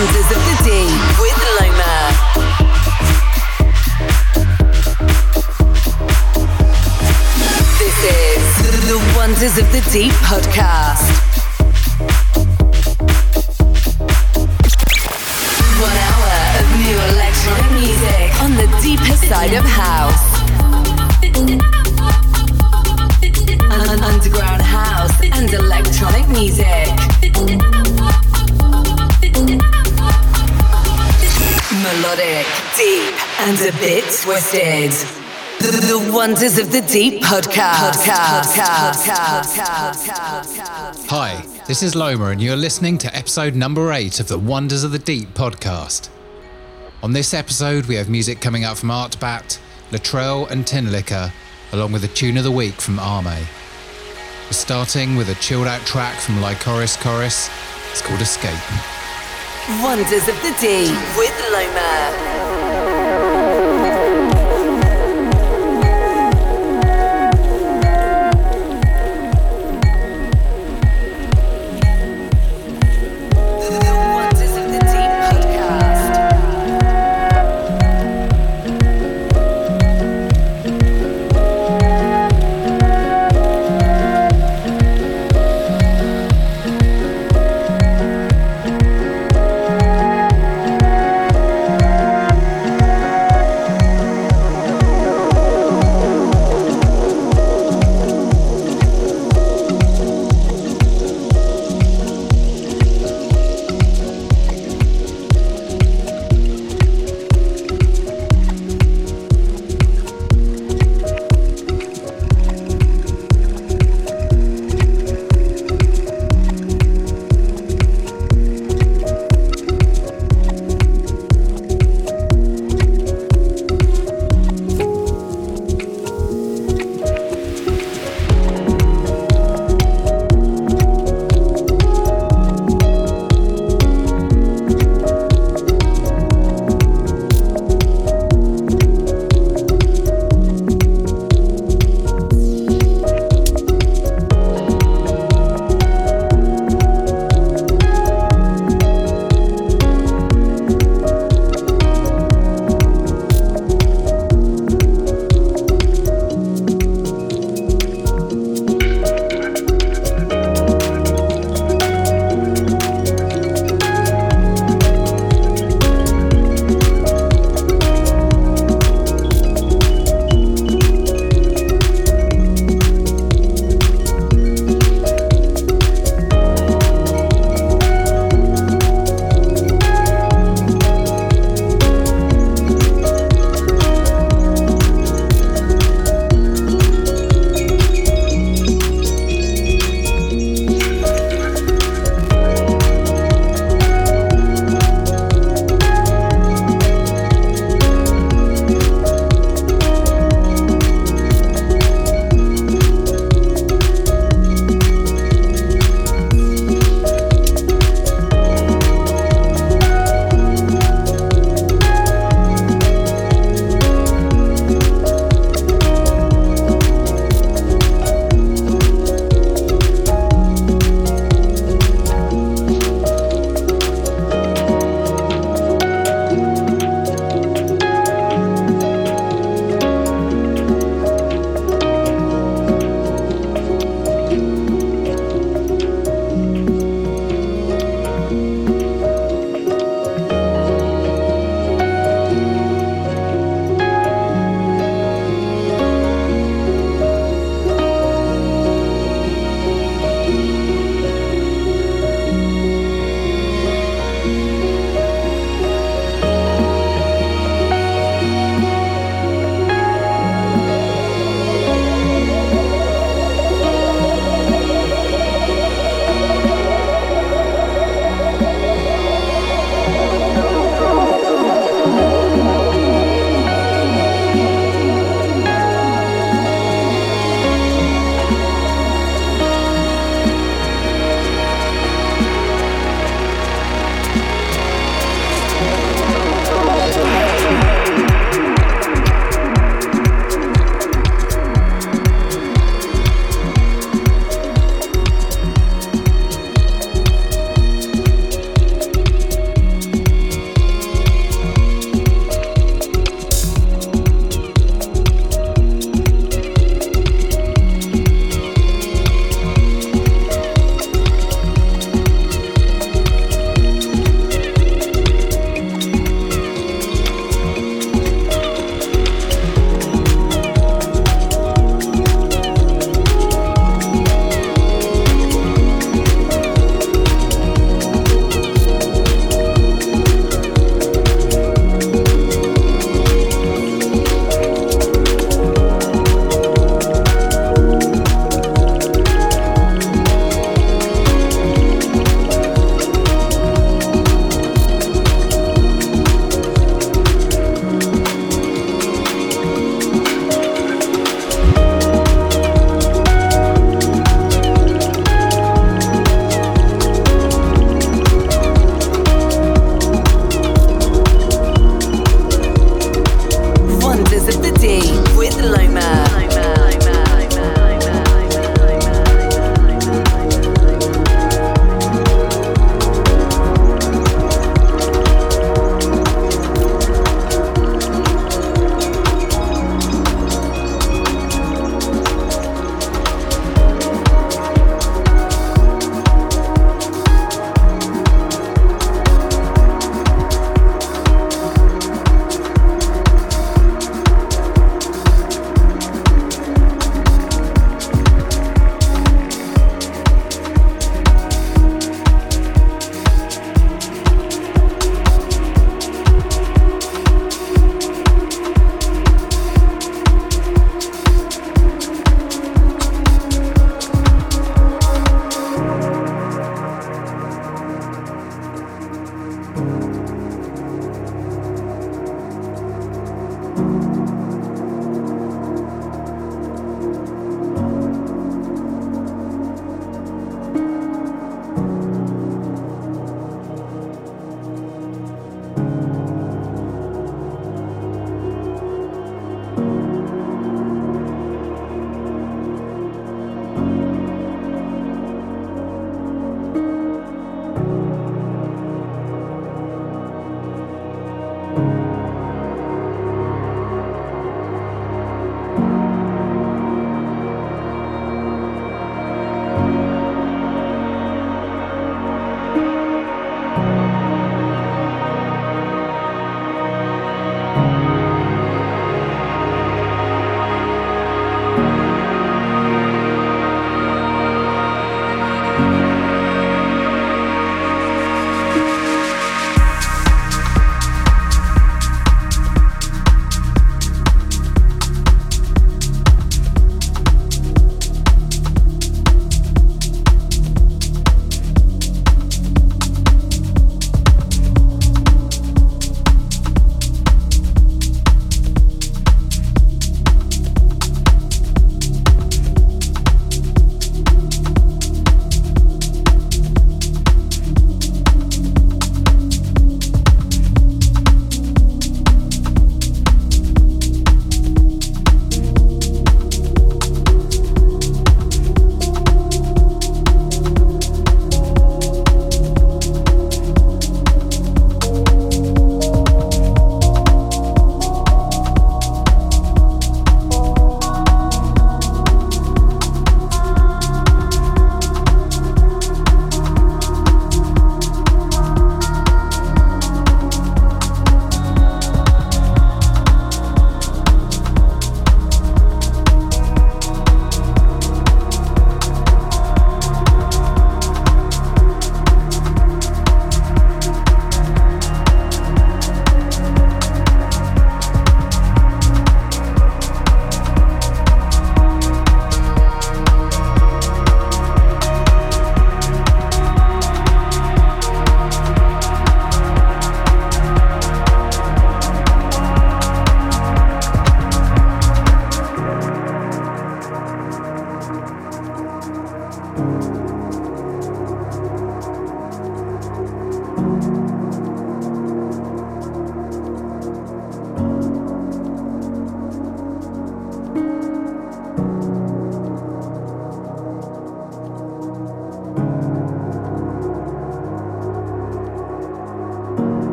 The with. This is the Wonders of the Deep podcast. One hour of new electronic music on the deeper side of house. Un- underground house and electronic music. Melodic, deep, and a bit twisted. The, the Wonders of the Deep podcast. Hi, this is Lomer, and you're listening to episode number eight of the Wonders of the Deep podcast. On this episode, we have music coming out from Artbat, Luttrell, and Tin Liquor, along with a tune of the week from AME. We're starting with a chilled out track from Lycoriscoris. It's called Escape. Wonders of the Deep with Lomer.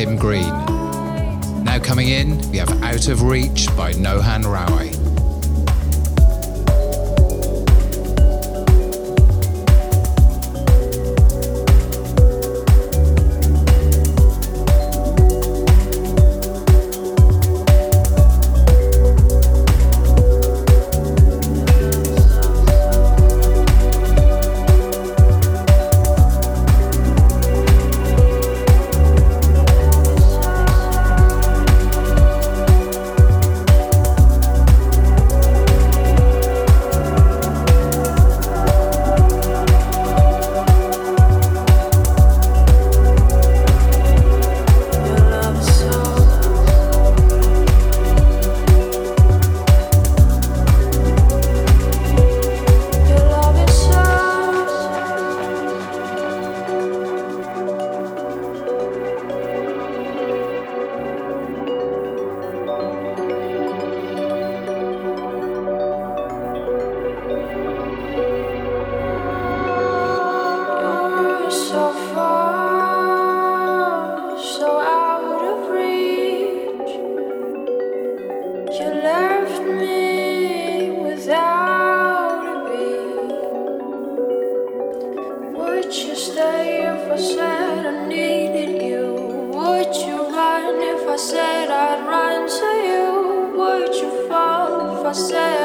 Tim Green. Now coming in, we have Out of Reach by Nohan Rowee. myself.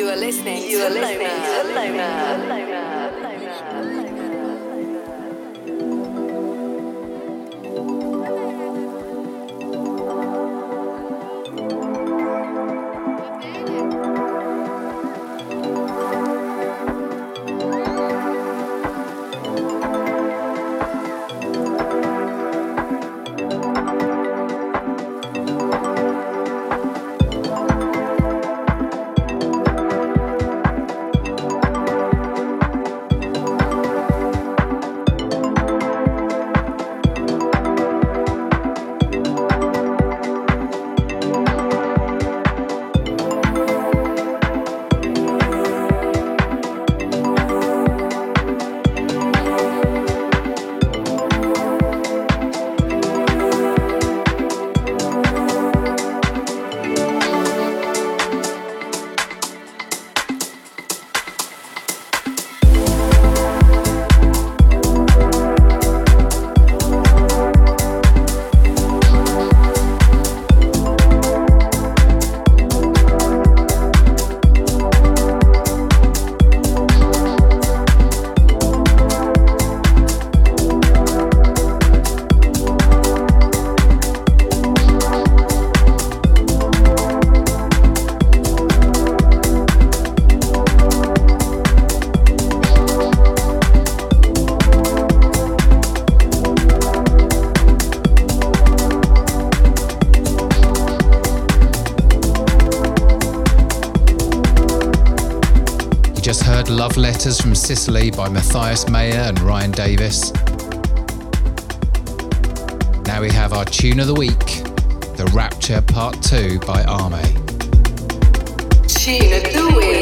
You are listening. You are listening to Lomer. Heard Love Letters from Sicily by Matthias Meyer and Ryan Davis. Now we have our tune of the week, The Rapture Part 2 by AME. Tune of the week.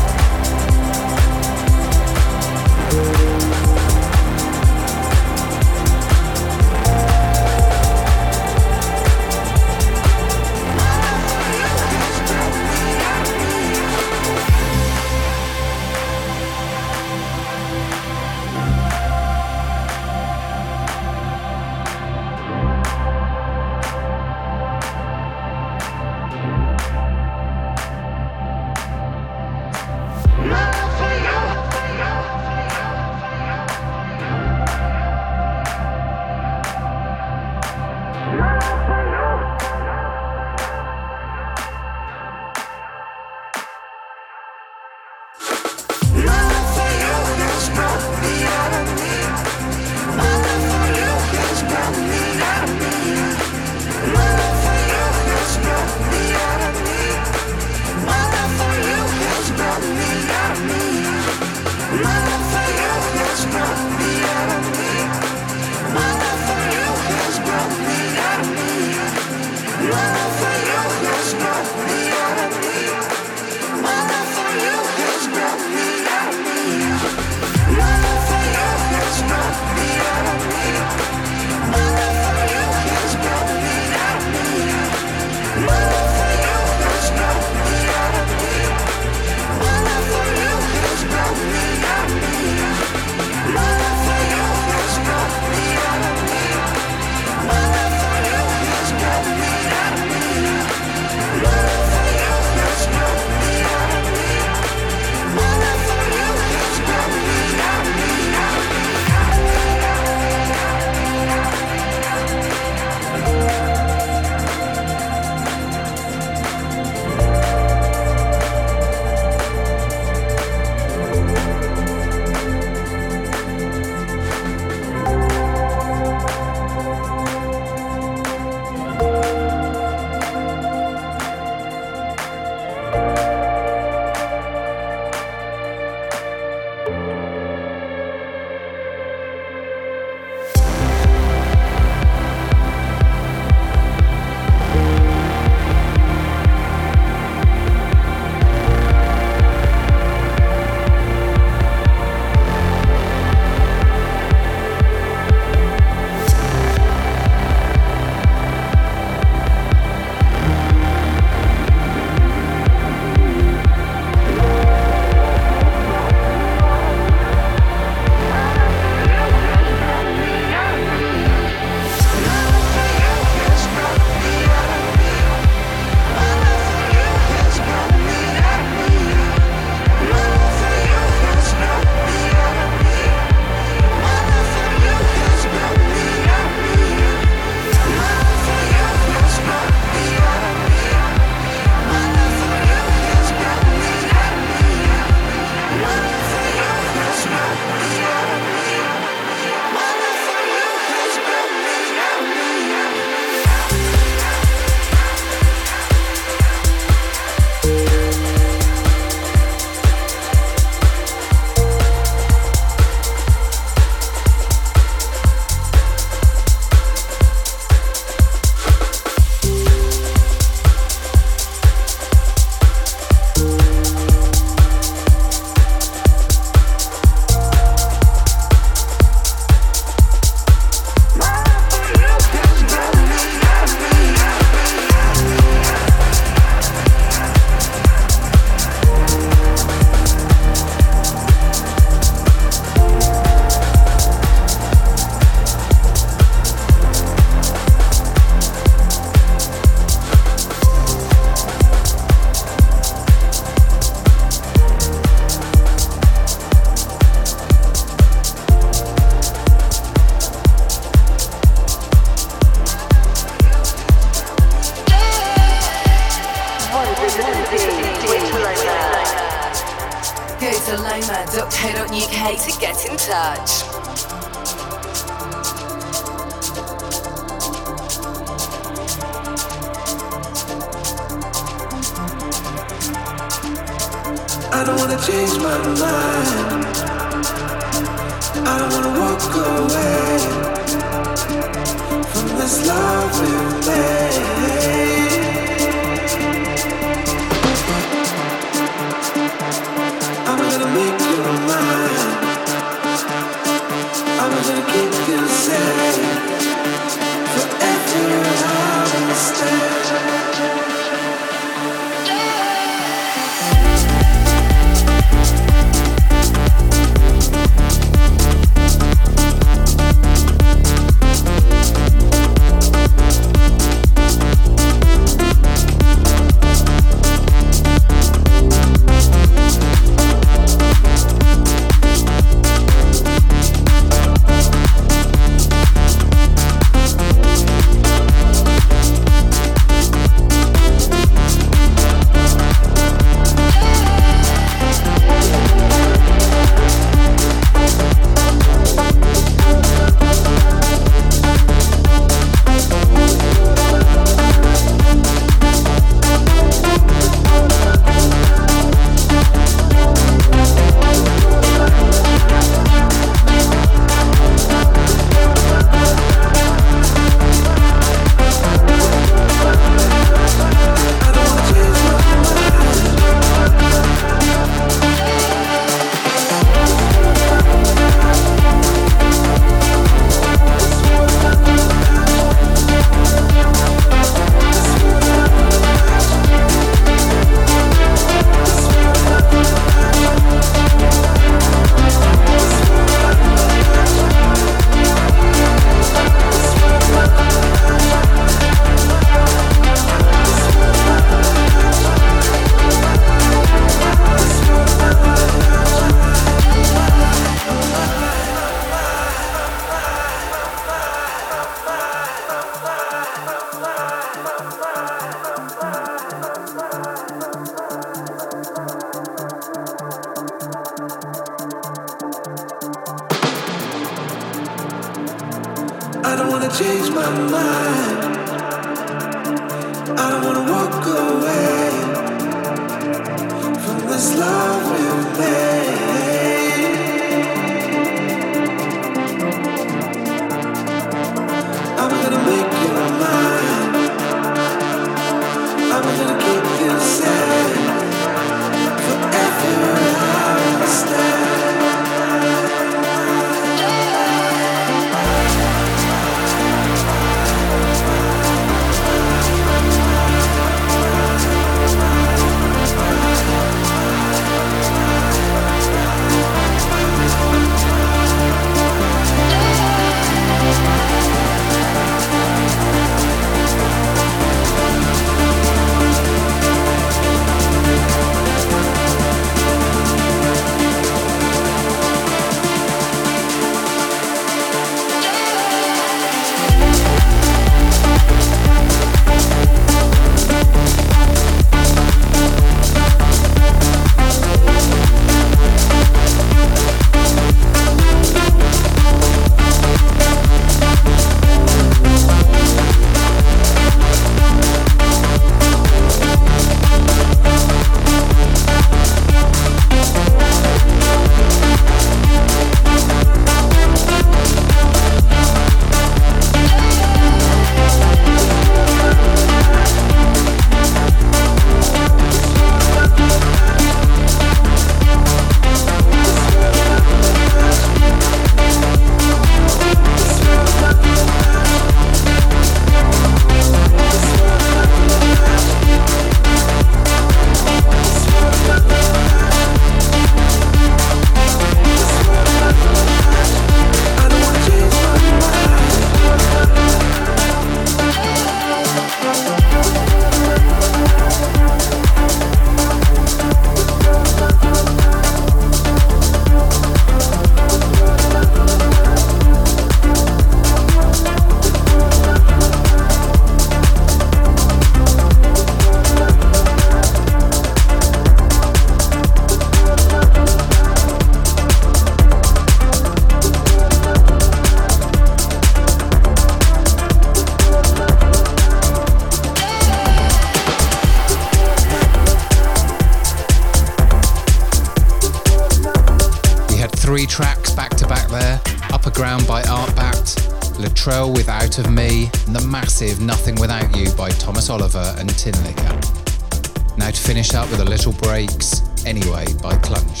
Luttrell with Out of Me, and the massive Nothing Without You by Thomas Oliver and Tinlicker. Now to finish up with a little breaks, Anyway by Clunge.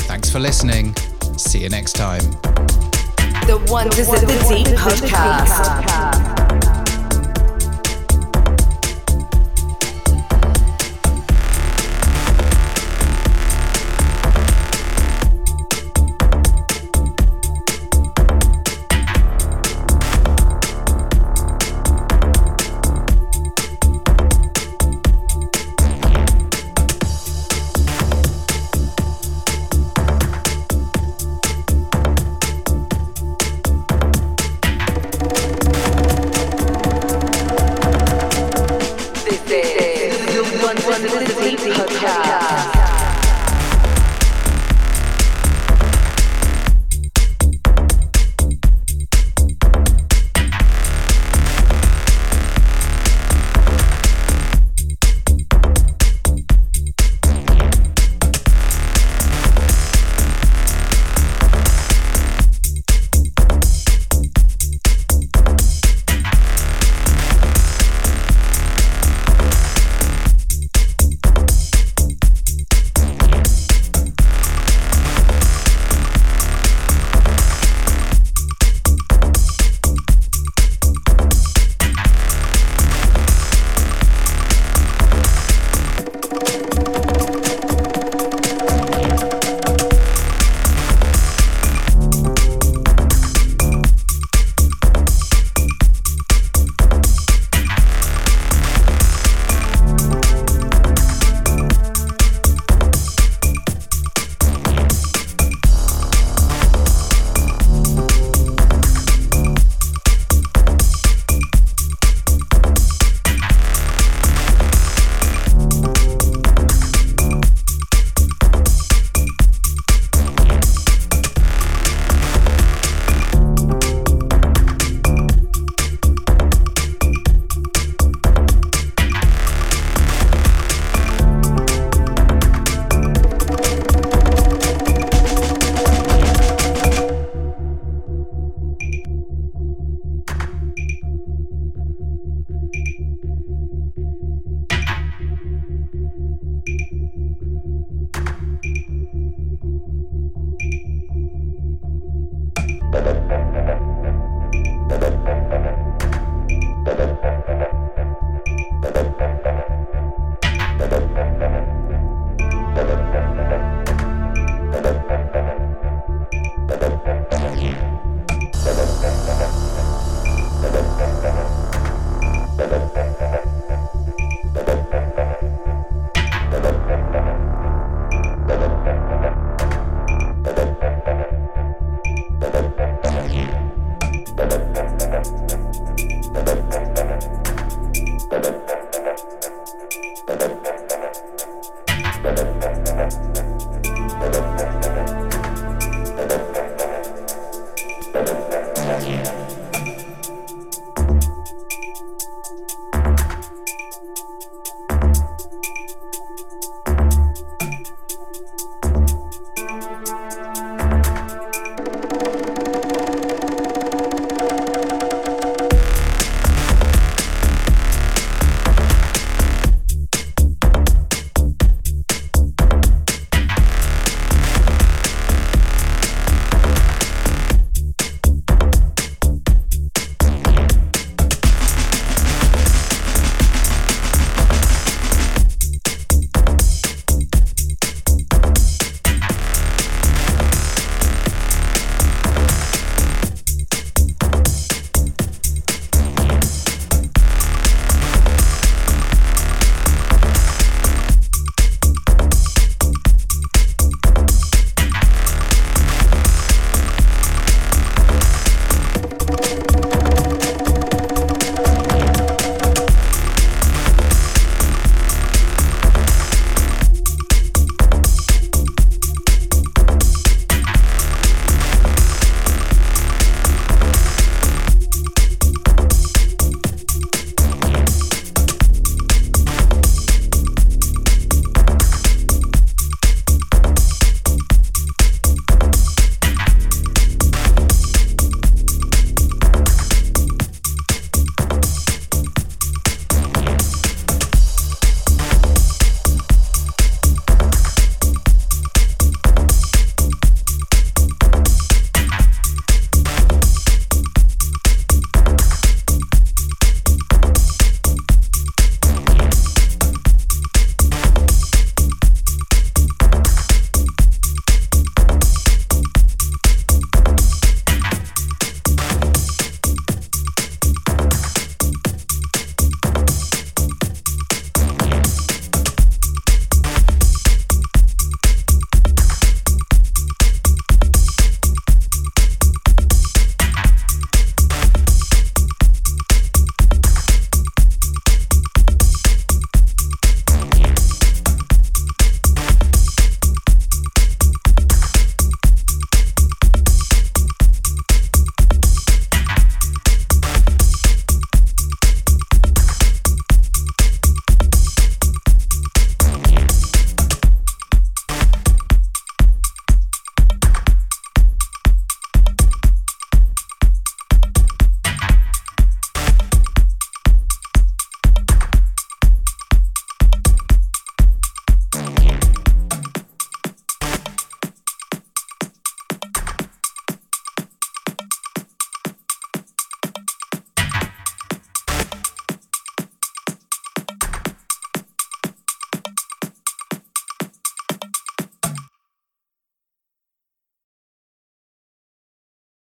Thanks for listening. See you next time. The Wonders of the Deep podcast.